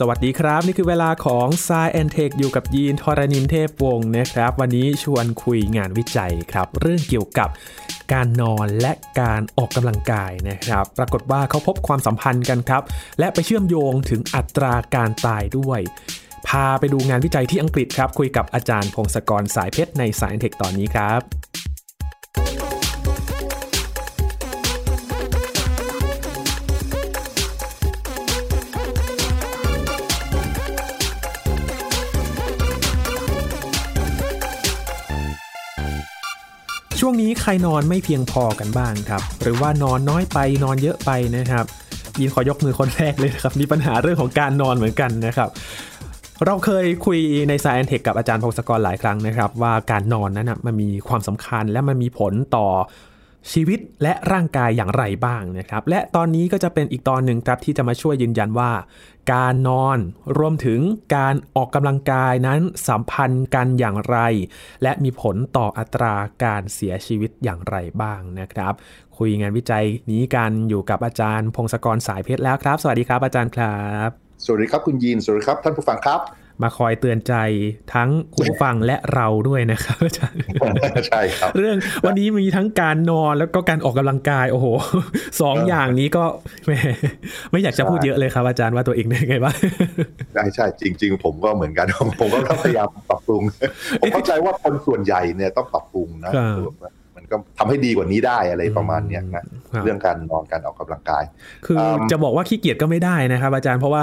สวัสดีครับ นี่คือเวลาของ s ายแอนเทคอยู่กับยีนทรณินเทพวงศ์นะครับ วันนี้ชวนคุยงานวิจัยครับ เรื่องเกี่ยวกับการนอนและการออกกำลังกายนะครับ ปรากฏว่าเขาพบความสัมพันธ์กันครับ และไปเชื่อมโยงถึงอัตราการตายด้วย พาไปดูงานวิจัยที่อังกฤษครับ คุยกับอาจารย์พงศกรสายเพชรในสายเทคตอนนี้ครับ ใครนอนไม่เพียงพอกันบ้างครับ หรือว่านอนน้อยไปนอนเยอะไปนะครับยินขอยกมือคนแรกเลยครับมีปัญหาเรื่องของการนอนเหมือนกันนะครับเราเคยคุยในสายแอนเทคกับอาจารย์พงศกรหลายครั้งนะครับ ว่าการนอนนั้นนะมันมีความสำคัญและมันมีผลต่อ ชีวิตและร่างกายอย่างไรบ้างนะครับ และตอนนี้ก็จะเป็นอีกตอนหนึ่งครับที่จะมาช่วยยืนยันว่า การนอนรวมถึงการออกกำลังกายนั้นสัมพันธ์กันอย่างไร และมีผลต่ออัตราการเสียชีวิตอย่างไรบ้างนะครับ คุยงานวิจัยนี้กันอยู่กับอาจารย์ พงศกรสายเพชรแล้วครับ สวัสดีครับอาจารย์ครับ สวัสดีครับคุณยีนสวัสดีครับท่านผู้ฟังครับ มาคอยเตือนใจทั้งคุณผู้ฟังและเราด้วยนะครับอาจารย์ใช่ครับ เรื่องวันนี้มีทั้งการนอนแล้วก็การออกกำลังกาย โอ้โหสองอย่างนี้ก็แหมไม่อยากจะพูดเยอะเลยครับ อาจารย์ว่าตัวเองได้ไงบ้างใช่ใช่จริง ๆ ผมก็เหมือนกันผมก็พยายามปรับปรุงผมเข้าใจว่าคนส่วนใหญ่เนี่ยต้องปรับปรุงนะมันก็ทำให้ดีกว่านี้ได้อะไรประมาณเนี้ยนะ เรื่องการนอนการออกกำลังกาย คือจะบอกว่าขี้เกียจก็ไม่ได้นะครับ อาจารย์เพราะว่า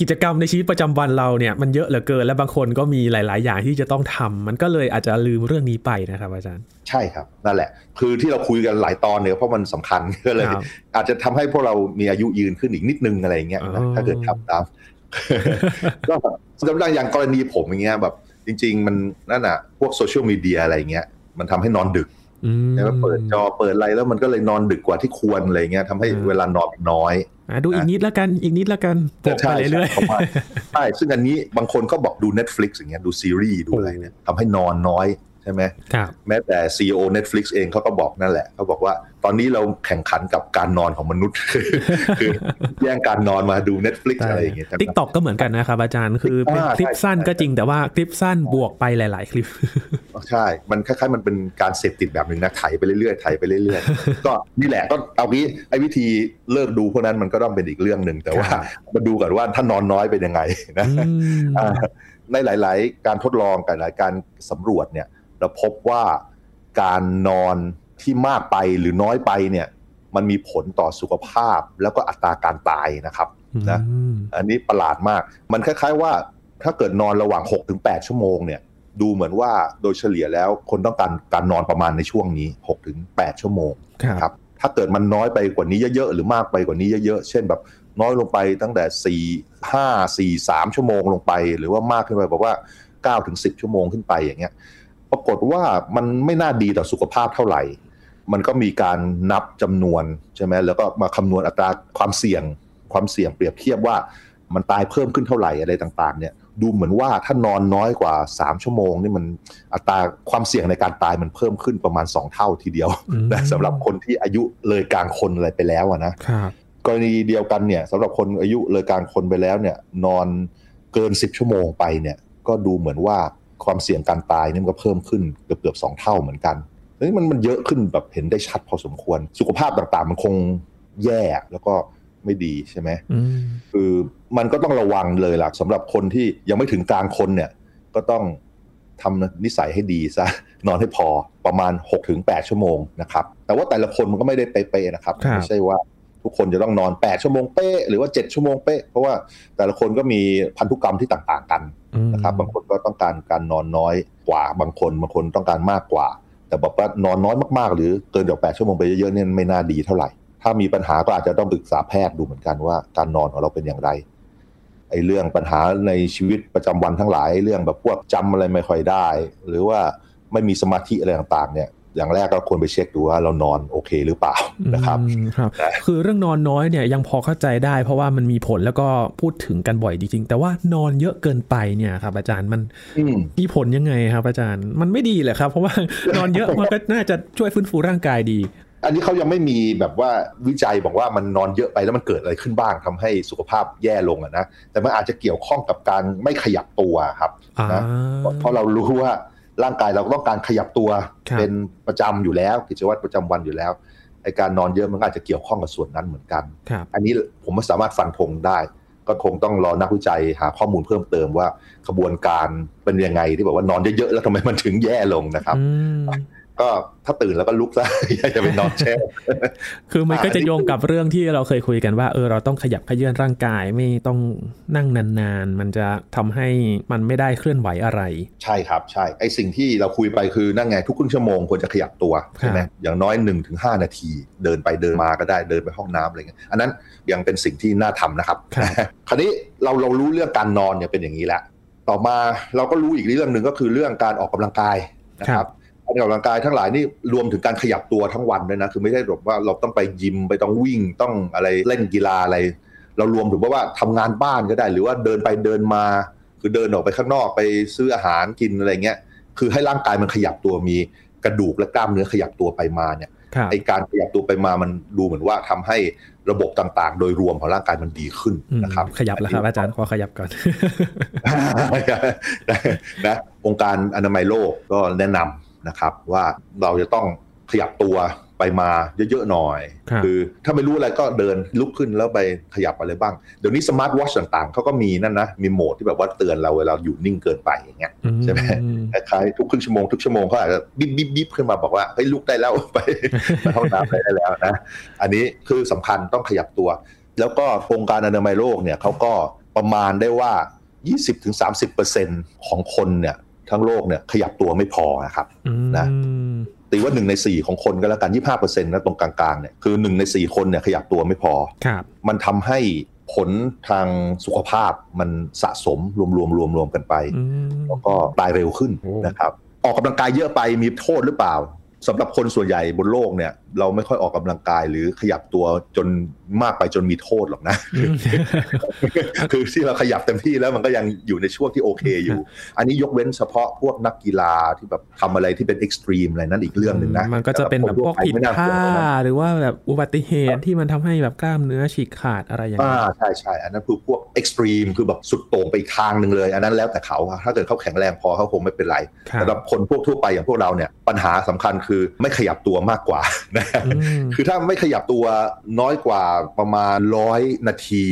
กิจกรรมในชีวิตประจำวันเราเนี่ยมันเยอะเหลือเกิน และบางคนก็มีหลาย ๆ อย่างที่จะต้องทำมันก็เลยอาจจะลืมเรื่องนี้ไปนะครับ อาจารย์ ใช่ครับนั่นแหละ คือที่เราคุยกันหลายตอนเนี่ยเพราะมันสำคัญก็เลย อาจจะทำให้พวกเรามีอายุยืนขึ้นอีกนิดนึงอะไรเงี้ยนะถ้าเกิดทำตามก็สำหรับอย่างกรณีผมอย่างเงี้ยแบบจริง ๆ มันนั่นอะพวกโซเชียลมีเดียอะไรเงี้ยมันทำให้นอนดึก ใช่ไหมเปิดจอเปิดอะไรแล้วมันก็เลยนอนดึกกว่าที่ควรอะไรเงี้ยทำให้เวลานอนน้อยดูอีกนิดแล้วกันอีกนิดแล้วกันปกไปเรื่อยๆใช่ซึ่งอันนี้บางคนก็บอกดู Netflix อย่างเงี้ยดูซีรีส์ดูอะไรเนี่ยทำให้นอนน้อย ใช่ไหมแม้แต่ CEO Netflix เองเขาก็บอกนั่นแหละเขาบอกว่าตอนนี้เราแข่งขันกับการนอนของมนุษย์ คือแย่งการนอนมาดู Netflix อะไรอย่างเงี้ยทิกตอกก็เหมือนกันนะครับอาจารย์คือเป็นคลิปสั้นก็จริงแต่ว่าคลิปสั้นบวกไปหลาย ๆ คลิป ใช่ มันคล้ายๆ มันเป็นการเสพติดแบบหนึ่งนะไถไปเรื่อยๆไถไปเรื่อยๆ ก็นี่แหละก็เอางี้ไอ้วิธีเลิกดูพวกนั้นมันก็ต้องเป็นอีกเรื่องหนึ่งแต่ว่ามาดูก่อนว่าถ้านอนน้อยเป็นยังไงนะในหลาย ๆ การทดลองกับหลายการสำรวจเนี่ย เราพบว่าการนอนที่มากไปหรือน้อยไปเนี่ยมันมีผลต่อสุขภาพแล้วก็อัตราการตายนะครับนะอันนี้ประหลาดมาก มันคล้าย ๆว่าถ้าเกิดนอนระหว่าง 6-8 ชั่วโมงเนี่ยดูเหมือนว่าโดยเฉลี่ยแล้วคนต้องการการนอนประมาณในช่วงนี้ 6-8 ชั่วโมงครับถ้าเกิดมันน้อยไปกว่านี้เยอะๆหรือมากไปกว่านี้เยอะๆเช่นแบบน้อยลงไปตั้งแต่สี่ห้าสี่สามชั่วโมงลงไป หรือว่ามากขึ้นไปบอกว่าเก้าถึงสิบชั่วโมงขึ้นไปอย่างเงี้ย ปรากฏว่ามันไม่น่าดีต่อสุขภาพเท่าไหร่ มันก็มีการนับจำนวนใช่ไหมแล้วก็มาคำนวณอัตราความเสี่ยง ความเสี่ยงเปรียบเทียบว่ามันตายเพิ่มขึ้นเท่าไหร่อะไรต่างๆ เนี่ยดูเหมือนว่าถ้านอนน้อยกว่า 3 ชั่วโมงนี่มันอัตราความเสี่ยงในการตายมันเพิ่มขึ้นประมาณ 2 เท่าทีเดียวนะสำหรับคนที่อายุเลยกลางคนอะไรไปแล้วนะกรณีเดียวกันเนี่ยสำหรับคนอายุเลยกลางคนไปแล้วเนี่ยนอนเกิน 10 ชั่วโมงไปเนี่ยก็ดูเหมือนว่า ความเสี่ยงการตายนี่มันก็เพิ่มขึ้นเกือบเกือบสองเท่าเหมือนกันนี่มันมันเยอะขึ้นแบบเห็นได้ชัดพอสมควร สุขภาพต่างๆ มันคงแย่แล้วก็ไม่ดีใช่ไหมคือมันก็ต้องระวังเลยล่ะสำหรับคนที่ยังไม่ถึงกลางคนเนี่ย ก็ต้องทำนิสัยให้ดีซะนอนให้พอประมาณ 6-8 ชั่วโมงนะครับ แต่ว่าแต่ละคนมันก็ไม่ได้เป๊ะๆนะครับ ไม่ใช่ว่า ทุกคนจะต้องนอน 8 ชั่วโมงเป๊ะหรือว่า 7 ชั่วโมงเป๊ะเพราะว่าแต่ละคนก็มีพันธุกรรมที่ต่างๆกันนะครับบางคนก็ต้องการการนอนน้อยกว่าบางคนบางคนต้องการมากกว่า แต่บอกว่านอนน้อยมากๆ หรือเกินจากแปดชั่วโมงไปเยอะๆเนี่ยไม่น่าดีเท่าไหร่ ถ้ามีปัญหาก็อาจจะต้องปรึกษาแพทย์ดูเหมือนกันว่าการนอนของเราเป็นอย่างไรไอ้เรื่องปัญหาในชีวิตประจำวันทั้งหลายเรื่องแบบพวกจำอะไรไม่ค่อยได้ หรือว่าไม่มีสมาธิอะไรต่างๆเนี่ย อย่างแรกก็ควรไปเช็คดูว่าเรานอนโอเคหรือเปล่านะครับครับ คือเรื่องนอนน้อยเนี่ยยังพอเข้าใจได้ เพราะว่ามันมีผลแล้วก็พูดถึงกันบ่อยจริงๆ แต่ว่านอนเยอะเกินไปเนี่ยครับ อาจารย์มันมีผลยังไงครับ อาจารย์มันไม่ดีเลยครับ เพราะว่านอนเยอะมันก็น่าจะช่วยฟื้นฟูร่างกายดี อันนี้เขายังไม่มีแบบว่าวิจัยบอกว่ามันนอนเยอะไปแล้วมันเกิดอะไรขึ้นบ้างทำให้สุขภาพแย่ลงอะนะแต่มันอาจจะเกี่ยวข้องกับการไม่ขยับตัวครับอ่านะเพราะเรารู้ว่า ร่างกายเราต้องการขยับตัวครับเป็นประจำอยู่แล้ว กิจวัตรประจำวันอยู่แล้วไอการนอนเยอะมันก็อาจจะเกี่ยวข้องกับส่วนนั้นเหมือนกันครับอันนี้ผมไม่สามารถฟันธงได้ ก็คงต้องรอนักวิจัยหาข้อมูลเพิ่มเติมว่าขบวนการเป็นยังไงที่บอกว่านอนเยอะๆแล้วทำไมมันถึงแย่ลงนะครับอืม ก็ถ้าตื่นแล้วก็ลุกซะอย่าจะไปนอนแช่คือมันก็จะอ่าโยงกับเรื่องที่เราเคยคุยกันว่าเออเราต้องขยับขยื่นร่างกายไม่ต้องนั่งนานๆ มันจะทำให้มันไม่ได้เคลื่อนไหวอะไร ใช่ครับใช่ไอสิ่งที่เราคุยไปคือนั่งไงทุกครึ่งชั่วโมงควรจะขยับตัวใช่ไหมครับอย่างน้อย1นถึงหนาที เดินไปเดินมาก็ได้เดินไปห้องน้ำอะไรเงี้ยอันนั้นยังเป็นสิ่งที่น่าทำนะครับครับ คราวนี้เราเรารู้เรื่องการนอนเนี่ยเป็นอย่างนี้แล้วต่อมาเราก็รู้อีกเรื่องหนึ่งก็คือเรื่องการออกกำลังกายนะครับ การออกกำลังกายทั้งหลายนี่รวมถึงการขยับตัวทั้งวันด้วยนะ คือไม่ได้แบบว่าเราต้องไปยิมไปต้องวิ่งต้องอะไรเล่นกีฬาอะไร เรารวมถึงว่าทำงานบ้านก็ได้ หรือว่าเดินไปเดินมา คือเดินออกไปข้างนอกไปซื้ออาหารกินอะไรเงี้ยคือให้ร่างกายมันขยับตัวมีกระดูกและกล้ามเนื้อขยับตัวไปมาเนี่ยครับไอการขยับตัวไปมามันดูเหมือนว่าทำให้ระบบต่างๆ โดยรวมของร่างกายมันดีขึ้นอืมนะครับ ขยับแล้วครับอาจารย์ขอขยับก่อนนะองค์การอนามัยโลกก็แนะนำ นะครับว่าเราจะต้องขยับตัวไปมาเยอะๆหน่อยครับอถ้าไม่รู้อะไรก็เดินลุกขึ้นแล้วไปขยับอะไรบ้าง เดี๋ยวนี้สมาร์ทวอชต่างๆ เขาก็มีนั่นนะ มีโหมดที่แบบว่าเตือนเราเวลาอยู่นิ่งเกินไปอย่างเงี้ยใช่ไหมคล้ายๆทุกครึ่งชั่วโมงทุกชั่วโมงเขาอาจจะบิ๊บบิ๊บบิ๊บขึ้นมาบอกว่าเฮ้ยลุกได้แล้วไปไปห้องน้ำได้แล้วนะ อันนี้คือสำคัญต้องขยับตัว แล้วก็องค์การอนามัยโลกเนี่ยเขาก็ประมาณได้ว่า 20-30%ของคนเนี่ย ทั้งโลกเนี่ยขยับตัวไม่พอนะครับอืมนะตีว่าหนึ่งในสี่ของคนก็แล้วกัน25%นะตรงกลางๆเนี่ยคือหนึ่งในสี่คนเนี่ยขยับตัวไม่พอครับมันทำให้ผลทางสุขภาพมันสะสมรวมๆรวมๆกันไปอืมแล้วก็ตายเร็วขึ้นโอ้นะครับ ออกกำลังกายเยอะไปมีโทษหรือเปล่าสำหรับคนส่วนใหญ่บนโลกเนี่ย เราไม่ค่อยออกกำลังกายหรือขยับตัวจน มากไปจนมีโทษหรอกนะอืมคือที่เราขยับเต็มที่แล้วมันก็ยังอยู่ในช่วงที่โอเคอยู่ อันนี้ยกเว้นเฉพาะพวกนักกีฬาที่แบบทำอะไรที่เป็น extreme อะไรนั่นอีกเรื่องหนึ่งนะ มันก็จะเป็นแบบพวกผิดไม่น่าท่าเกี่ยวกับนั้นหรือว่าแบบอุบัติเหตุที่มันทำให้แบบกล้ามเนื้อฉีกขาดอะไรอย่างอ่าเงี้ยใช่ใช่อันนั้นคือพวก extreme คือแบบสุดโต่งไปอีกทางหนึ่งเลย อันนั้นแล้วแต่เขาอะถ้าเกิดเขาแข็งแรงพอเขาคงไม่เป็นไรครับสำหรับคนพวกทั่วไปอย่างพวกเราเนี่ยปัญหาสำคัญคือไม่ขยับตัวมากกว่านะอืมคือถ้าไม่ขยับตัวน้อยกว่าประมาณร้อยนาที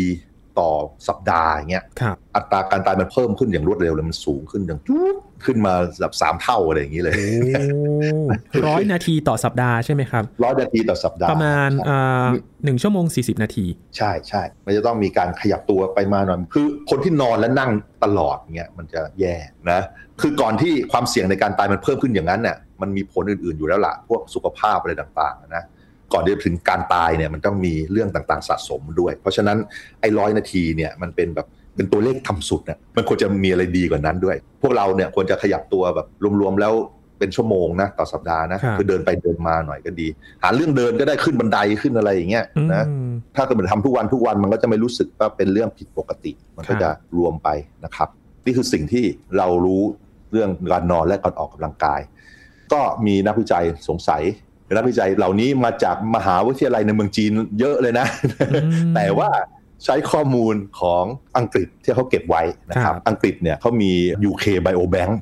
ต่อสัปดาห์อย่างเงี้ยครับอัตราการตายมันเพิ่มขึ้นอย่างรวดเร็วเลยมันสูงขึ้นอย่างจุ๊บขึ้นมาแบบสามเท่าอะไรอย่างนี้เลยโอ้ร้อยนาทีต่อสัปดาห์ใช่ไหมครับร้อยนาทีต่อสัปดาห์ประมาณใช่อ่าหนึ่งชั่วโมงสี่สิบนาที ใช่ใช่มันจะต้องมีการขยับตัวไปมาหน่อยคือคนที่นอนและนั่งตลอดเงี้ยมันจะแย่นะคือก่อนที่ความเสี่ยงในการตายมันเพิ่มขึ้นอย่างนั้นเนี่ยมันมีผลอื่นๆอยู่แล้วล่ะพวกสุขภาพอะไรต่างๆนะ ก่อนที่จะถึงการตายเนี่ยมันต้องมีเรื่องต่างๆสะสมด้วย เพราะฉะนั้นไอ้ร้อยนาทีเนี่ยมันเป็นแบบเป็นตัวเลขต่ำสุดเนี่ยมันควรจะมีอะไรดีกว่านั้นด้วย พวกเราเนี่ยควรจะขยับตัวแบบรวมๆแล้วเป็นชั่วโมงนะต่อสัปดาห์นะครับคือเดินไปเดินมาหน่อยก็ดี หาเรื่องเดินก็ได้ขึ้นบันไดขึ้นอะไรอย่างเงี้ยนะอืมถ้าเกิดมันทำทุกวันทุกวันมันก็จะไม่รู้สึกว่าเป็นเรื่องผิดปกติ มันก็ครับจะรวมไปนะครับ นี่คือสิ่งที่เรารู้เรื่องการนอนและการออกกำลังกาย ก็มีนักวิจัยสงสัย นักวิจัยเหล่านี้มาจากมหาวิทยาลัยในเมืองจีนเยอะเลยนะอืมแต่ว่าใช้ข้อมูลของอังกฤษที่เขาเก็บไว้นะครับครับ อังกฤษเนี่ยเขามี UK Biobank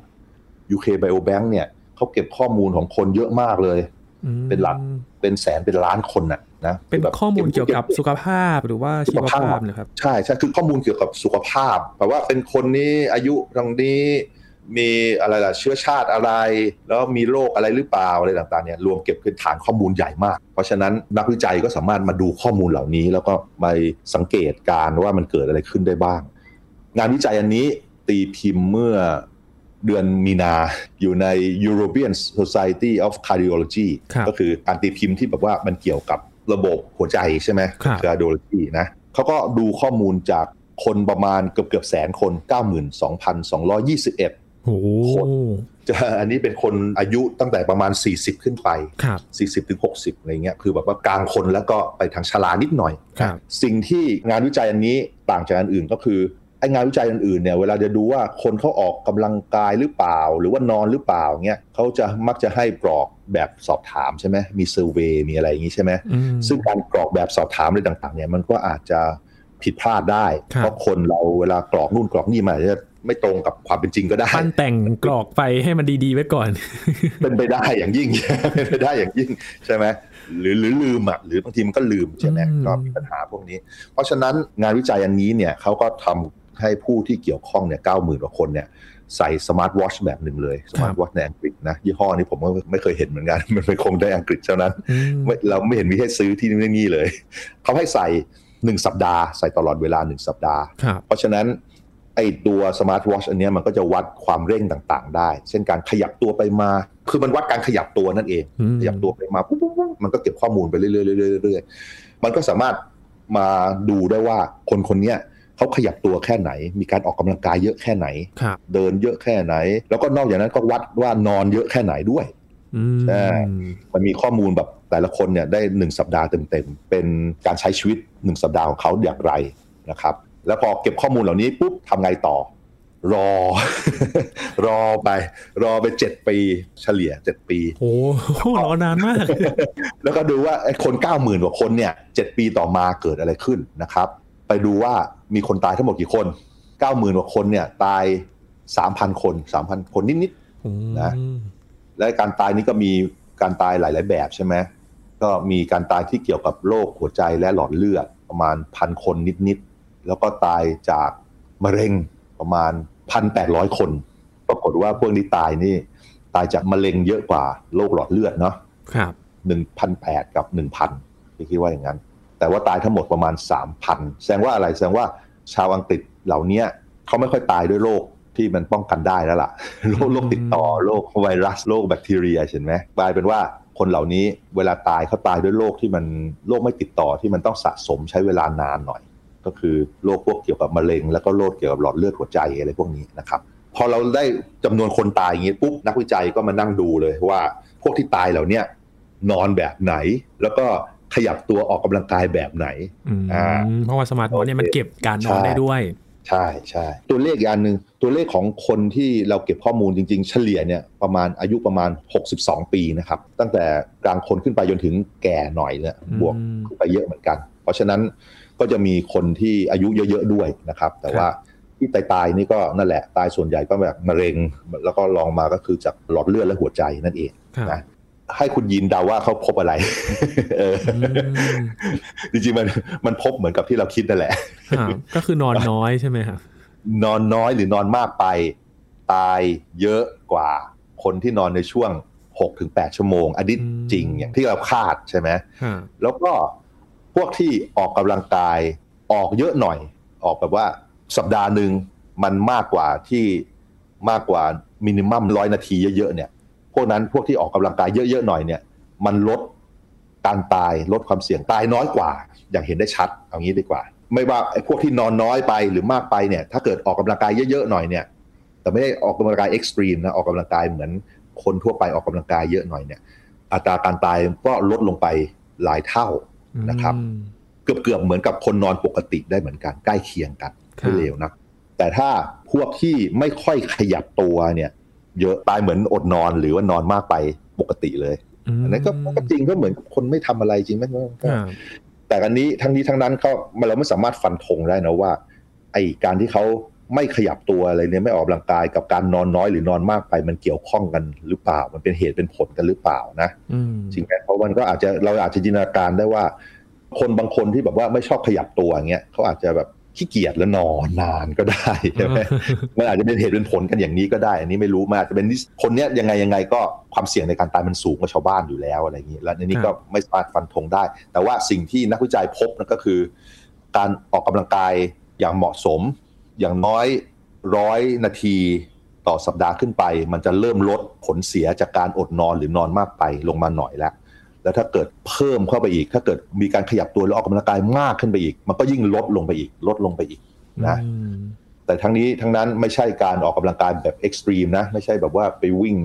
UK Biobank เนี่ยเขาเก็บข้อมูลของคนเยอะมากเลยอืมเป็นหลักเป็นแสนเป็นล้านคนน่ะนะเป็นแบบข้อมูลเกี่ยวกับสุขภาพหรือว่าชีวภาพนะครับ ใช่ใช่คือข้อมูลเกี่ยวกับสุขภาพแปลว่าเป็นคนนี้อายุตรงนี้ มีอะไรล่ะเชื้อชาติอะไร แล้วมีโรคอะไรหรือเปล่าอะไรต่างๆเนี่ยรวมเก็บเป็นฐานข้อมูลใหญ่มาก เพราะฉะนั้นนักวิจัยก็สามารถมาดูข้อมูลเหล่านี้ แล้วก็ไปสังเกตการณ์ว่ามันเกิดอะไรขึ้นได้บ้าง งานวิจัยอันนี้ตีพิมพ์เมื่อเดือนมีนาอยู่ใน European Society of Cardiology ครับก็คือการตีพิมพ์ที่แบบว่ามันเกี่ยวกับระบบหัวใจใช่ไหมครับ cardiology นะเขาก็ดูข้อมูลจากคนประมาณเกือบเกือบแสนคน 92,221โอ้โห คนจะอันนี้เป็นคนอายุตั้งแต่ประมาณ 40 ขึ้นไปครับ40ถึง60อะไรเงี้ยคือแบบว่ากลางคนแล้วก็ไปทางชรานิดหน่อยครับสิ่งที่งานวิจัยอันนี้ต่างจากอันอื่นก็คือไองานวิจัยอื่นๆเนี่ยเวลาจะดูว่าคนเขาออกกำลังกายหรือเปล่า หรือว่านอนหรือเปล่าเงี้ยเขาจะมักจะให้กรอกแบบสอบถามใช่ไหมมีเซอร์เวยมีอะไรอย่างงี้ใช่ไหมอืมซึ่งการกรอกแบบสอบถามอะไรต่างๆเนี่ยมันก็อาจจะผิดพลาดได้ครับเพราะคนเราเวลากรอกนู่นกรอกนี่มันอาจจะ ไม่ตรงกับความเป็นจริงก็ได้ปั้นแต่งกรอกไปให้มันดีๆไว้ก่อน เป็นไปได้อย่างยิ่งเป็นไปได้อย่างยิ่งใช่ไหมหรือหรือลืมอะหรือบางทีมันก็ลืมใช่ไหมอืมก็มีปัญหาพวกนี้ เพราะฉะนั้นงานวิจัยอันนี้เนี่ยเขาก็ทำให้ผู้ที่เกี่ยวข้องเนี่ยเก้าหมื่นกว่าคนเนี่ยใส่สมาร์ทวอชแบบหนึ่งเลย สมาร์ทวอชในอังกฤษนะ ยี่ห้อนี้ผมก็ไม่เคยเห็นเหมือนกัน มันเป็นคงได้อังกฤษเท่านั้นอืมไม่เราไม่เห็นมีให้ซื้อที่นี่เลย เขาให้ใส่หนึ่งสัปดาห์ ใส่ตลอดเวลาหนึ่งสัปดาห์ครับเพราะฉะนั้น ไอ้ตัวสมาร์ทวอชอันเนี้ยมันก็จะวัดความเร่งต่างๆ ได้ เช่นการขยับตัวไปมา คือมันวัดการขยับตัวนั่นเองอืมขยับตัวไปมาปุ๊บปุ๊บปุ๊บมันก็เก็บข้อมูลไปเรื่อยๆเรื่อยๆเรื่อยๆมันก็สามารถมาดูได้ว่าคนคนเนี้ยเขาขยับตัวแค่ไหน มีการออกกำลังกายเยอะแค่ไหนครับเดินเยอะแค่ไหน แล้วก็นอกจากนั้นก็วัดว่านอนเยอะแค่ไหนด้วยอืมใช่มันมีข้อมูลแบบแต่ละคนเนี่ยได้หนึ่งสัปดาห์เต็มๆ เป็นการใช้ชีวิตหนึ่งสัปดาห์ของเขาอย่างไรนะครับ แล้วพอเก็บข้อมูลเหล่านี้ปุ๊บทำไงต่อ รอ รอไป รอไปเจ็ดปี เฉลี่ยเจ็ดปี โอ้โหรอนานมาก แล้วก็ดูว่าไอ้คนเก้าหมื่นกว่าคนเนี่ยเจ็ดปีต่อมาเกิดอะไรขึ้นนะครับ ไปดูว่ามีคนตายทั้งหมดกี่คนเก้าหมื่นกว่าคนเนี่ย ตายสามพันคนสามพันคนนิดๆนะและการตายนี้ก็มีการตายหลาย ๆ แบบใช่ไหมก็มีการตายที่เกี่ยวกับโรคหัวใจและหลอดเลือดประมาณพันคนนิดๆ แล้วก็ตายจากมะเร็งประมาณพันแปดร้อยคน ปรากฏว่าพวกนี้ตายนี่ ตายจากมะเร็งเยอะกว่าโรคหลอดเลือดเนาะครับหนึ่งพันแปดกับหนึ่งพันพี่คิดว่าอย่างนั้น แต่ว่าตายทั้งหมดประมาณสามพันแสดงว่าอะไรแสดงว่าชาวอังกฤษเหล่านี้เขาไม่ค่อยตายด้วยโรคที่มันป้องกันได้แล้วล่ะโรคโรคติดต่อโรคไวรัสโรคแบคทีเรียเห็นไหมกลายเป็นว่าคนเหล่านี้เวลาตายเขาตายด้วยโรคที่มันโรคไม่ติดต่อที่มันต้องสะสมใช้เวลานานหน่อย ก็คือโรคพวกเกี่ยวกับมะเร็ง แล้วก็โรคเกี่ยวกับหลอดเลือดหัวใจอะไรพวกนี้นะครับพอเราได้จำนวนคนตายอย่างนี้ปุ๊บนักวิจัยก็มานั่งดูเลยว่าพวกที่ตายเหล่าเนี้ยนอนแบบไหน แล้วก็ขยับตัวออกกำลังกายแบบไหนอืมอ่าเพราะว่าสมาร์ทวอทเนี่ยมันเก็บการนอนใช่ได้ด้วย ใช่ใช่ตัวเลขอีกอันหนึ่งตัวเลขของคนที่เราเก็บข้อมูลจริง ๆ เฉลี่ยเนี่ยประมาณอายุประมาณ 62 ปีนะครับ ตั้งแต่กลางคนขึ้นไปจนถึงแก่หน่อยเนี่ยอืมบวกขึ้นไปเยอะเหมือนกัน เพราะฉะนั้น ก็จะมีคนที่อายุเยอะๆด้วยนะครับ แต่ว่าที่ตายๆนี่ก็นั่นแหละตายส่วนใหญ่ก็แบบมะเร็ง แล้วก็ลองมาก็คือจากหลอดเลือดและหัวใจนั่นเองครับนะให้คุณยินเดาว่าเขาพบอะไรเอออืมจริงๆมันมันพบเหมือนกับที่เราคิดนั่นแหละครับก็คือนอนน้อยใช่ไหมครับนอนน้อยหรือนอนมากไป ตายเยอะกว่าคนที่นอนในช่วง6-8 ชั่วโมง อันนี้อืมจริงอย่างที่เราคาดใช่ไหมครับแล้วก็พ วกที่ออกกำลังกายออกเยอะหน่อย ออกแบบว่าสัปดาห์หนึ่งมันมากกว่าที่มากกว่ามินิมัมร้อยนาทีเยอะๆเนี่ยพวกนั้นพวกที่ออกกำลังกายเยอะๆหน่อยเนี่ยมันลดการตายลดความเสี่ยงตายน้อยกว่า อย่างเห็นได้ชัดเอางี้ดีกว่า ไม่ว่าไอ้พวกที่นอนน้อยไปหรือมากไปเนี่ยถ้าเกิดออกกำลังกายเยอะๆหน่อยเนี่ยแต่ไม่ได้ออกกำลังกายเอ็กซ์ตรีมนะออกกำลังกายเหมือนคนทั่วไปออกกำลังกายเยอะหน่อยเนี่ยอัตราการตายก็ลดลงไปหลายเท่า นะครับอืมเกือบเกือบๆเหมือนกับคนนอนปกติได้เหมือนกันใกล้เคียงกันครับไม่เลวนะแต่ถ้าพวกที่ไม่ค่อยขยับตัวเนี่ย เยอะตายเหมือนอดนอนหรือว่านอนมากไปปกติเลยมอันนั้นก็ก็จริงก็เหมือนกับคนไม่ทำอะไรจริงไหมก็ครับแต่อันนี้ทั้งนี้ทั้งนั้นก็เราไม่สามารถฟันธงได้นะว่า ไอการที่เขา ไม่ขยับตัวอะไรเนี่ยไม่ออกกำลังกายกับการนอนน้อยหรือนอนมากไปมันเกี่ยวข้องกันหรือเปล่า มันเป็นเหตุเป็นผลกันหรือเปล่านะอืมจริงไหมเพราะมันก็อาจจะเราอาจจะจินตนาการได้ว่า คนบางคนที่แบบว่าไม่ชอบขยับตัวอย่างเงี้ยเขาอาจจะแบบขี้เกียจแล้วนอนนานก็ได้ใช่ไหมมันอาจจะเป็นเหตุเป็นผลกันอย่างนี้ก็ได้ อันนี้ไม่รู้มันอาจจะเป็นนิสคนเนี้ยยังไงยังไงก็ความเสี่ยงในการตายมันสูงกว่าชาวบ้านอยู่แล้วอะไรอย่างนี้ และในนี้ก็ไม่สามารถฟันธงได้ แต่ว่าสิ่งที่นักวิจัยพบนั่นก็คือ การออกกำลังกายอย่างเหมาะสม อย่างน้อยร้อยนาทีต่อสัปดาห์ขึ้นไป มันจะเริ่มลดผลเสียจากการอดนอนหรือนอนมากไปลงมาหน่อยแล้ว แล้วถ้าเกิดเพิ่มเข้าไปอีก ถ้าเกิดมีการขยับตัวหรือออกกำลังกายมากขึ้นไปอีก มันก็ยิ่งลดลงไปอีก ลดลงไปอีกนะอืมแต่ทั้งนี้ทั้งนั้นไม่ใช่การออกกำลังกายแบบเอ็กซ์ตรีมนะ ไม่ใช่แบบว่าไปวิ่ง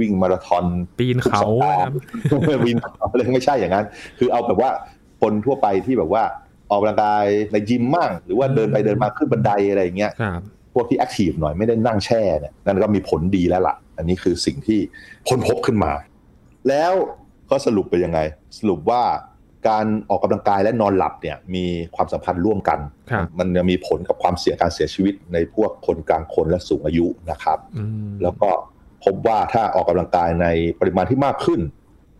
วิ่งมาราธอนปีนเขาทุกสัปดาห์ครับวิ่งเขาเลยไม่ใช่อย่างนั้น คือเอาแบบว่าคนทั่วไปที่แบบว่า ออกกำลังกายในยิมมั่งหรือว่าเดินไปเดินมาขึ้นบันไดอะไรอย่างเงี้ยครับพวกที่แอคทีฟหน่อยไม่ได้นั่งแช่เนี่ยนั่นก็มีผลดีแล้วล่ะ อันนี้คือสิ่งที่ค้นพบขึ้นมา แล้วก็สรุปไปยังไง สรุปว่าการออกกำลังกายและนอนหลับเนี่ยมีความสัมพันธ์ร่วมกันครับมันจะมีผลกับความเสี่ยงการเสียชีวิตในพวกคนกลางคนและสูงอายุนะครับอืมแล้วก็พบว่าถ้าออกกำลังกายในปริมาณที่มากขึ้น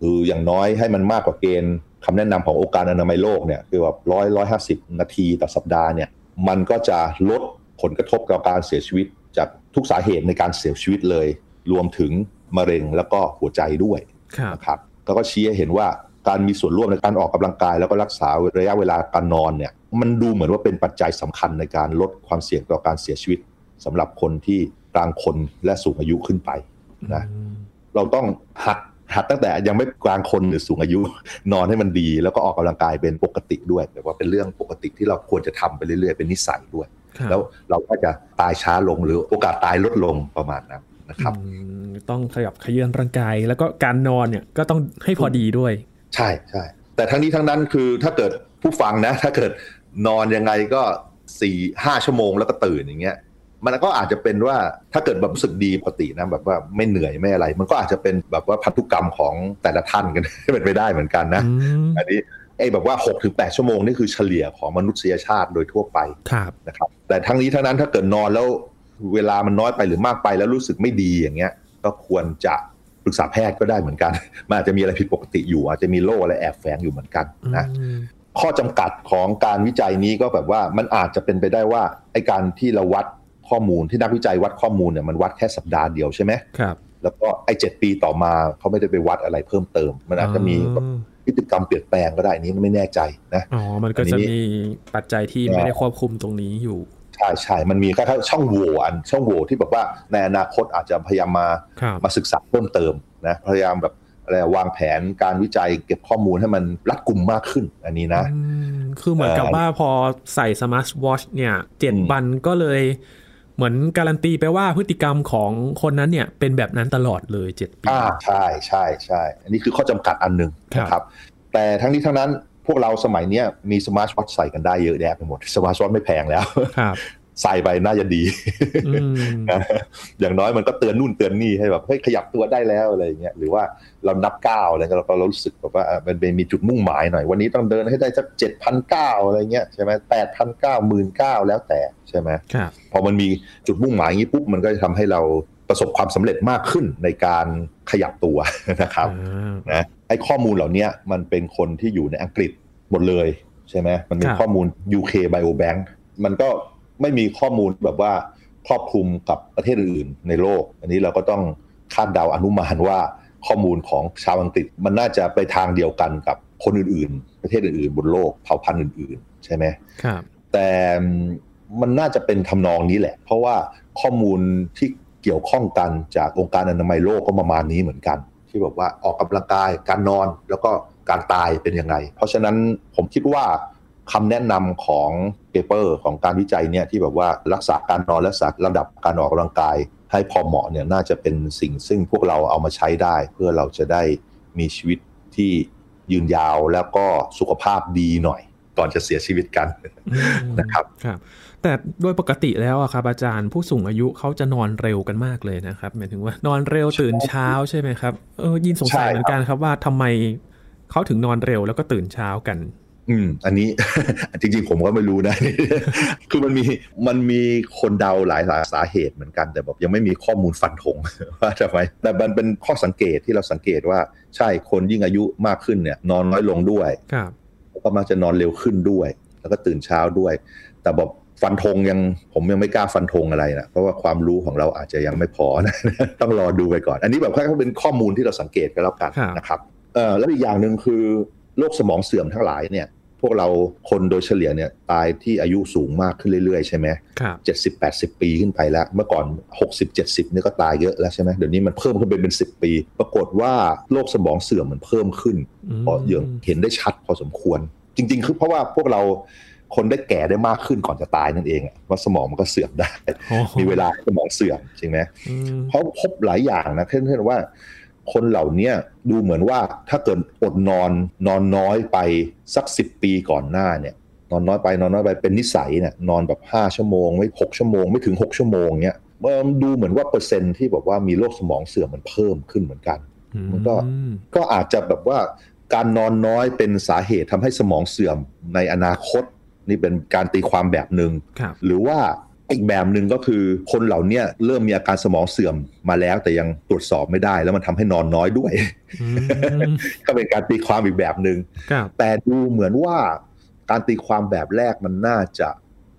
คืออย่างน้อยให้มันมากกว่าเกณฑ์ คำแนะนำขององค์การอนามัยโลกเนี่ยคือแบบร้อยร้อยห้าสิบนาทีต่อสัปดาห์เนี่ยมันก็จะลดผลกระทบกับการเสียชีวิต จากทุกสาเหตุในการเสียชีวิตเลย รวมถึงมะเร็งแล้วก็หัวใจด้วยครับนะครับแล้วก็ชี้ให้เห็นว่าการมีส่วนร่วมในการออกกำลังกาย แล้วก็รักษาระยะเวลาการนอนเนี่ยมันดูเหมือนว่าเป็นปัจจัยสำคัญในการลดความเสี่ยงต่อการเสียชีวิตสำหรับคนที่กลางคนและสูงอายุขึ้นไปนะอืมเราต้องหัด หัดตั้งแต่ยังไม่กลางคนหรือสูงอายุนอนให้มันดี แล้วก็ออกกำลังกายเป็นปกติด้วยแต่ว่าเป็นเรื่องปกติที่เราควรจะทำไปเรื่อยๆเป็นนิสัยด้วยครับแล้วเราก็จะตายช้าลงหรือโอกาสตายลดลงประมาณนั้นนะครับอืมต้องขยับขยื่นร่างกาย แล้วก็การนอนเนี่ยก็ต้องให้พอดีด้วย ใช่ใช่แต่ทั้งนี้ทั้งนั้นคือถ้าเกิดผู้ฟังนะ ถ้าเกิดนอนยังไงก็สี่ห้าชั่วโมงแล้วก็ตื่นอย่างเงี้ย มันก็อาจจะเป็นว่าถ้าเกิดแบบรู้สึกดีปกตินะแบบว่าไม่เหนื่อยไม่อะไร มันก็อาจจะเป็นแบบว่าพันธุกรรมของแต่ละท่านกันเป็นไปได้เหมือนกันนะอืมอันนี้ไอ้แบบว่า6กถึงแชั่วโมงนี่คือเฉลี่ยของมนุษยชาติโดยทั่วไปครับนะครับ แต่ทั้งนี้ทั้งนั้นถ้าเกิดนอนแล้วเวลามันน้อยไปหรือมากไปแล้วรู้สึกไม่ดีอย่างเงี้ย ก็ควรจะปรึกษาแพทย์ก็ได้เหมือนกันมันอาจจะมีอะไรผิดปกติอยู่ อาจจะมีโรคอะไรแอบแฝงอยู่เหมือนกันนะอืมข้อจำกัดของการวิจัยนี้ก็แบบว่ามันอาจจะเป็นไปได้ว่าไอ้การที่เราวัด ข้อมูลที่นักวิจัยวัดข้อมูลเนี่ยมันวัดแค่สัปดาห์เดียวใช่ไหมครับ แล้วก็ไอ้เจ็ดปีต่อมาเขาไม่ได้ไปวัดอะไรเพิ่มเติม มันอาจจะมีแบบพฤติกรรมเปลี่ยนแปลงก็ได้อันนี้ไม่แน่ใจนะอ๋อมันก็อันนี้จะมีปัจจัยที่ไม่ได้ควบคุมตรงนี้อยู่ใช่ใช่ มันมีแค่ช่องโหว่อันช่องโหว่ที่แบบว่าในอนาคตอาจจะพยายามมาครับมาศึกษาเพิ่มเติมนะพยายามแบบอะไรวางแผนการวิจัยเก็บข้อมูลให้มันรัดกุมมากขึ้นอันนี้นะอืมคือเหมือนกับเอ่อว่าพอใส่สมาร์ทวอชเนี่ยเจ็ดอืมวันก็เลย เหมือนการันตีไปว่าพฤติกรรมของคนนั้นเนี่ยเป็นแบบนั้นตลอดเลยเจ็ดปีอ่าใช่ใช่ใช่อันนี้คือข้อจำกัดอันหนึ่งครับนะครับแต่ทั้งนี้ทั้งนั้นพวกเราสมัยเนี้ยมีสมาร์ทวอทใส่กันได้เยอะแยะไปหมดสมาร์ทวอทไม่แพงแล้วครับ ใส่ไปน่าจะดีอืมนะอย่างน้อยมันก็เตือนนู่นเตือนนี่ให้แบบเฮ้ยขยับตัวได้แล้วอะไรอย่างเงี้ยหรือว่าเรานับก้าวอะไรเงี้ยเราเรารู้สึกแบบว่าอะมันเป็นมีจุดมุ่งหมายหน่อย วันนี้ต้องเดินให้ได้สักเจ็ดพันเก้าอะไรเงี้ยใช่ไหมแปดพันเก้าหมื่นเก้าแล้วแต่ใช่ไหมครับพอมันมีจุดมุ่งหมายอย่างนี้ปุ๊บมันก็จะทำให้เราประสบความสำเร็จมากขึ้นในการขยับตัวนะครับอ่านะไอ้ข้อมูลเหล่านี้มันเป็นคนที่อยู่ในอังกฤษหมดเลยใช่ไหมมันมีครับข้อมูล UK Biobank มันก็ ไม่มีข้อมูลแบบว่าครอบคลุมกับประเทศอื่นๆในโลก อันนี้เราก็ต้องคาดเดาอนุมานว่าข้อมูลของชาวอังกฤษมันน่าจะไปทางเดียวกันกับคนอื่นๆ ประเทศอื่นๆ บนโลกเผ่าพันธุ์อื่น ๆ ใช่ไหมครับ แต่มันน่าจะเป็นทำนองนี้แหละ เพราะว่าข้อมูลที่เกี่ยวข้องกันจากองค์การอนามัยโลกก็ประมาณนี้เหมือนกัน ที่บอกว่าออกกำลังกายการนอนแล้วก็การตายเป็นยังไง เพราะฉะนั้นผมคิดว่า คำแนะนำของเปเปอร์ของการวิจัยเนี่ยที่แบบว่ารักษาการนอนรักษาระดับการออกกำลังกาย ให้พอเหมาะเนี่ยน่าจะเป็นสิ่งซึ่งพวกเราเอามาใช้ได้ เพื่อเราจะได้มีชีวิตที่ยืนยาวแล้วก็สุขภาพดีหน่อย ก่อนจะเสียชีวิตกันอืมนะครับครับ แต่โดยปกติแล้วอะครับอาจารย์ผู้สูงอายุเขาจะนอนเร็วกันมากเลยนะครับหมายถึงว่านอนเร็วตื่นเช้าใช่ไหมครับเออยินสงสัยใช่ครับเหมือนกันครับว่าทำไมเขาถึงนอนเร็วแล้วก็ตื่นเช้ากัน อืม อันนี้จริงๆ ผมก็ไม่รู้นะ คือมันมีมันมีคนเดาหลายสาเหตุเหมือนกัน แต่แบบยังไม่มีข้อมูลฟันธงว่าทำไม แต่มันเป็นข้อสังเกตที่เราสังเกตว่าใช่คนยิ่งอายุมากขึ้นเนี่ย นอนน้อยลงด้วยครับแล้วก็มักจะนอนเร็วขึ้นด้วย แล้วก็ตื่นเช้าด้วย แต่บอกฟันธงยังผมยังไม่กล้าฟันธงอะไรนะเพราะว่าความรู้ของเราอาจจะยังไม่พอนะต้องรอดูไปก่อน อันนี้แบบแค่เป็นข้อมูลที่เราสังเกตกันแล้วกันครับนะครับเอ่อแล้วอีกอย่างหนึ่งคือ โรคสมองเสื่อมทั้งหลายเนี่ยพวกเราคนโดยเฉลี่ยเนี่ยตายที่อายุสูงมากขึ้นเรื่อยๆ ใช่ไหมครับเจ็ดสิบแปดสิบปีขึ้นไปแล้ว เมื่อก่อนหกสิบเจ็ดสิบนี่ก็ตายเยอะแล้วใช่ไหมเดี๋ยวนี้มันเพิ่มขึ้นไปเป็นสิบปี ปรากฏว่าโรคสมองเสื่อมมันเพิ่มขึ้นอืมพอเยอะเห็นได้ชัดพอสมควร จริง ๆ คือเพราะว่าพวกเราคนได้แก่ได้มากขึ้นก่อนจะตายนั่นเองอะว่าสมองมันก็เสื่อมได้โอ้โหมีเวลาให้สมองเสื่อมจริงไหมอืมเพราะพบหลายอย่างนะเช่นเช่นว่า คนเหล่าเนี้ยดูเหมือนว่าถ้าเกิดอดนอนนอนน้อยไปสักสิบปีก่อนหน้าเนี่ยนอนน้อยไปนอนน้อยไปเป็นนิสัยเนี่ยนอนแบบ 5 ชั่วโมง ไม่ 6 ชั่วโมง ไม่ถึง 6 ชั่วโมงเนี้ยมันดูเหมือนว่าเปอร์เซ็นต์ที่บอกว่ามีโรคสมองเสื่อมมันเพิ่มขึ้นเหมือนกัน มันก็ก็อาจจะแบบว่าการนอนน้อยเป็นสาเหตุทำให้สมองเสื่อมในอนาคต นี่เป็นการตีความแบบหนึง่งหรือว่า อีกแบบหนึ่งก็คือคนเหล่านี้เริ่มมีอาการสมองเสื่อมมาแล้ว แต่ยังตรวจสอบไม่ได้ แล้วมันทำให้นอนน้อยด้วย ก็เป็นการตีความอีกแบบหนึง่งแต่ดูเหมือนว่าการตีความแบบแรกมันน่าจะ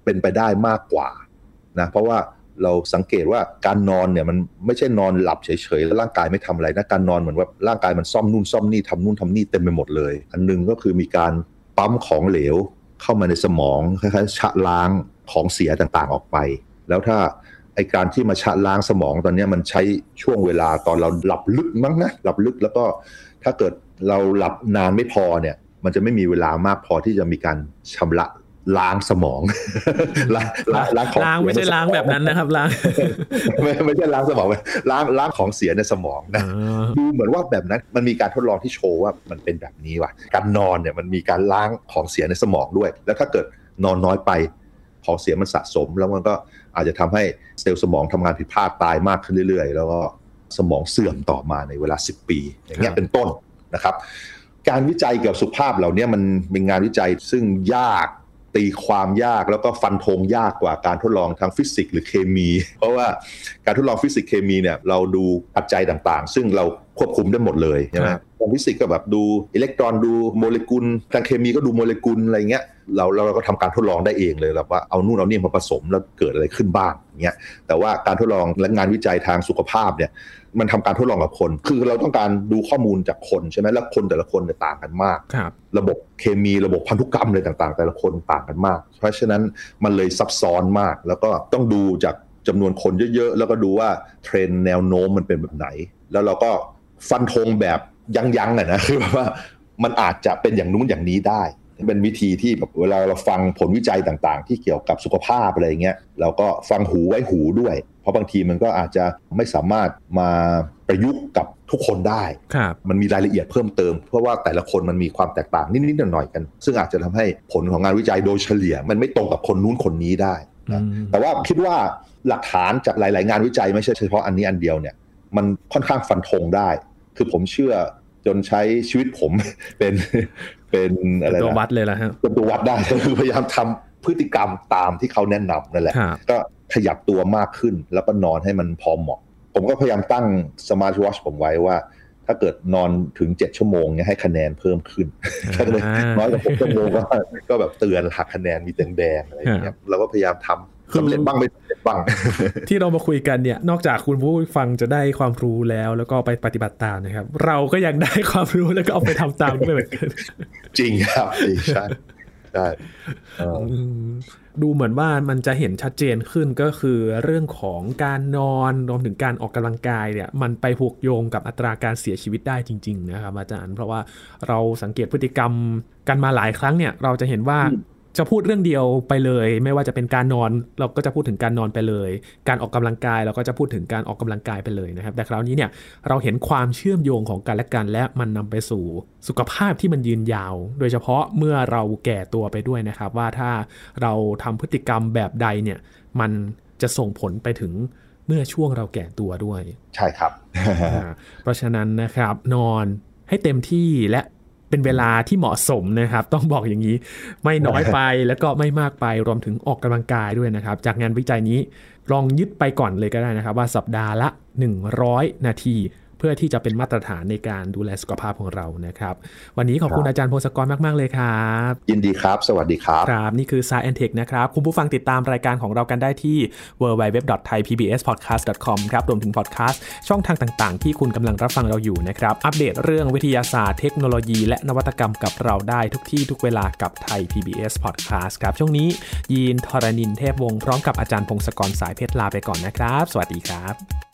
เป็นไปได้มากกว่านะเพราะว่าเราสังเกตว่าการนอนเนี่ยมันไม่ใช่นอนหลับเฉยๆแล้วร่างกายไม่ทำอะไรนะการนอนเหมือนว่าร่างกายมันซ่อมนู่นซ่อมนี่ทำนู่นทำนี่เต็มไปหมดเลย อันนึงก็คือมีการปั๊มของเหลวเข้ามาในสมองคล้ายๆชะล้าง ของเสียต่างๆออกไป แล้วถ้าไอการที่มาชะล้างสมองตอนนี้มันใช้ช่วงเวลาตอนเราหลับลึกมั้งนะหลับลึกแล้วก็ถ้าเกิดเราหลับนานไม่พอเนี่ยมันจะไม่มีเวลามากพอที่จะมีการชำระล้างสมองล้างล้างของล้างไม่ใช่ล้างแบบนั้นนะครับล้างไม่ไม่ใช่ล้างสมองล้างล้างของเสียในสมองนะดูเหมือนว่าแบบนั้นมันมีการทดลองที่โชว์ว่ามันเป็นแบบนี้ว่ะ การนอนเนี่ยมันมีการล้างของเสียในสมองด้วย แล้วถ้าเกิดนอนน้อยไป ของเสียมันสะสม แล้วมันก็อาจจะทำให้เซลล์สมองทำงานผิดพลาดตายมากขึ้นเรื่อยๆ แล้วก็สมองเสื่อมต่อมาในเวลา 10 ปี อย่างเงี้ยเป็นต้นนะครับ การวิจัยเกี่ยวกับสุขภาพเหล่านี้มันเป็นงานวิจัยซึ่งยากตีความยากแล้วก็ฟันธงยากกว่าการทดลองทางฟิสิกส์หรือเคมี เพราะว่าการทดลองฟิสิกส์เคมีเนี่ยเราดูปัจจัยต่างๆ ซึ่งเราควบคุมได้หมดเลยใช่ไหมทางฟิสิกส์ก็แบบดูอิเล็กตรอนดูโมเลกุลทางเคมีก็ดูโมเลกุลอะไรเงี้ย เราเราก็ทำการทดลองได้เองเลยแบบว่าเอานู่นเอานี่มาผสมแล้วเกิดอะไรขึ้นบ้างเงี้ยแต่ว่าการทดลองและงานวิจัยทางสุขภาพเนี่ยมันทำการทดลองกับคน คือเราต้องการดูข้อมูลจากคนใช่ไหมแล้วคนแต่ละคนเนี่ยต่างกันมากครับระบบเคมีระบบพันธุกรรมอะไรต่างๆ แต่ละคนต่างกันมาก เพราะฉะนั้นมันเลยซับซ้อนมาก แล้วก็ต้องดูจากจำนวนคนเยอะๆ แล้วก็ดูว่าเทรนแนวโน้มมันเป็นแบบไหน แล้วเราก็ฟันธงแบบยั้งๆอะนะคือแบบว่ามันอาจจะเป็นอย่างนู้นอย่างนี้ได้ เป็นวิธีที่แบบเวลาเราฟังผลวิจัยต่างๆ ที่เกี่ยวกับสุขภาพอะไรเงี้ยเราก็ฟังหูไว้หูด้วย เพราะบางทีมันก็อาจจะไม่สามารถมาประยุกต์กับทุกคนได้มันมีรายละเอียดเพิ่มเติม เพราะว่าแต่ละคนมันมีความแตกต่างนิดๆหน่อยๆกัน ซึ่งอาจจะทำให้ผลของงานวิจัยโดยเฉลี่ย มันไม่ตรงกับคนนู้นคนนี้ได้นะแต่ว่าคิดว่าหลักฐานจากหลาย ๆ งานวิจัยไม่ใช่เฉพาะอันนี้อันเดียวเนี่ยมันค่อนข้างฟันธงได้ คือผมเชื่อ จนใช้ชีวิตผมเป็นเป็นอะไรนะตัววัดเลยละฮะเป็นตัววัดได้ก็คือพยายามทำพฤติกรรมตามที่เขาแนะนำนั่นแหละ ก็ขยับตัวมากขึ้นแล้วก็นอนให้มันพอเหมาะ ผมก็พยายามตั้งสมาร์ทวอชผมไว้ว่า ถ้าเกิดนอนถึงเจ็ดชั่วโมงเนี่ยให้คะแนนเพิ่มขึ้น ถ้าเกิดน้อยกว่าหกชั่วโมงก็ก็แบบเตือนหักคะแนนมีแดงๆอะไรอย่างเงี้ยเราก็พยายามทำ สำเร็จบ้างไม่สำเร็จบ้าง ที่เรามาคุยกันเนี่ย นอกจากคุณผู้ฟังจะได้ความรู้แล้วแล้วก็ไปปฏิบัติตามนะครับ เราก็ยังได้ความรู้แล้วก็เอาไปทำตามด้วยเหมือนกันจริงครับจริงใช่ใช่ดูเหมือนว่ามันจะเห็นชัดเจนขึ้นก็คือเรื่องของการนอนรวมถึงการออกกำลังกายเนี่ย มันไปผูกโยงกับอัตราการเสียชีวิตได้จริง ๆ นะครับอาจารย์เพราะว่าเราสังเกตพฤติกรรมกันมาหลายครั้งเนี่ย เราจะเห็นว่า จะพูดเรื่องเดียวไปเลย ไม่ว่าจะเป็นการนอนเราก็จะพูดถึงการนอนไปเลย การออกกำลังกายเราก็จะพูดถึงการออกกำลังกายไปเลยนะครับ แต่คราวนี้เนี่ยเราเห็นความเชื่อมโยงของกันและกัน และมันนำไปสู่สุขภาพที่มันยืนยาว โดยเฉพาะเมื่อเราแก่ตัวไปด้วยนะครับ ว่าถ้าเราทำพฤติกรรมแบบใดเนี่ยมันจะส่งผลไปถึงเมื่อช่วงเราแก่ตัวด้วย ใช่ครับ เพราะฉะนั้นนะครับนอนให้เต็มที่และ เป็นเวลาที่เหมาะสมนะครับ ต้องบอกอย่างนี้ไม่น้อยไปแล้วก็ไม่มากไปรวมถึงออกกำลังกายด้วยนะครับ จากงานวิจัยนี้ลองยึดไปก่อนเลยก็ได้นะครับ ว่าสัปดาห์ละ 100 นาที พื่อที่จะเป็นมาตรฐานในการดูแลสุขภาพของเรานะครับ วันนี้ขอบคุณอาจารย์พงศกรมาก ๆ เลยครับ ยินดีครับ สวัสดีครับครับนี่คือ s ายแอนเทคนะครับ คุณผู้ฟังติดตามรายการของเรากันได้ที่ www.thaipbspodcast.com ครับรวมถึงพอดแคสต์ช่องทางต่างๆ ที่คุณกำลังรับฟังเราอยู่นะครับ อัปเดตเรื่องวิทยาศาสตร์เทคโนโลยีและนวัตกรรมกับเราได้ทุกที่ทุกเวลากับไทย PBS Podcast ครับช่วงนี้ ยีนทรณินเทพวงศ์พร้อมกับอาจารย์พงศกรสายเพชรลาไปก่อนนะครับ สวัสดีครับ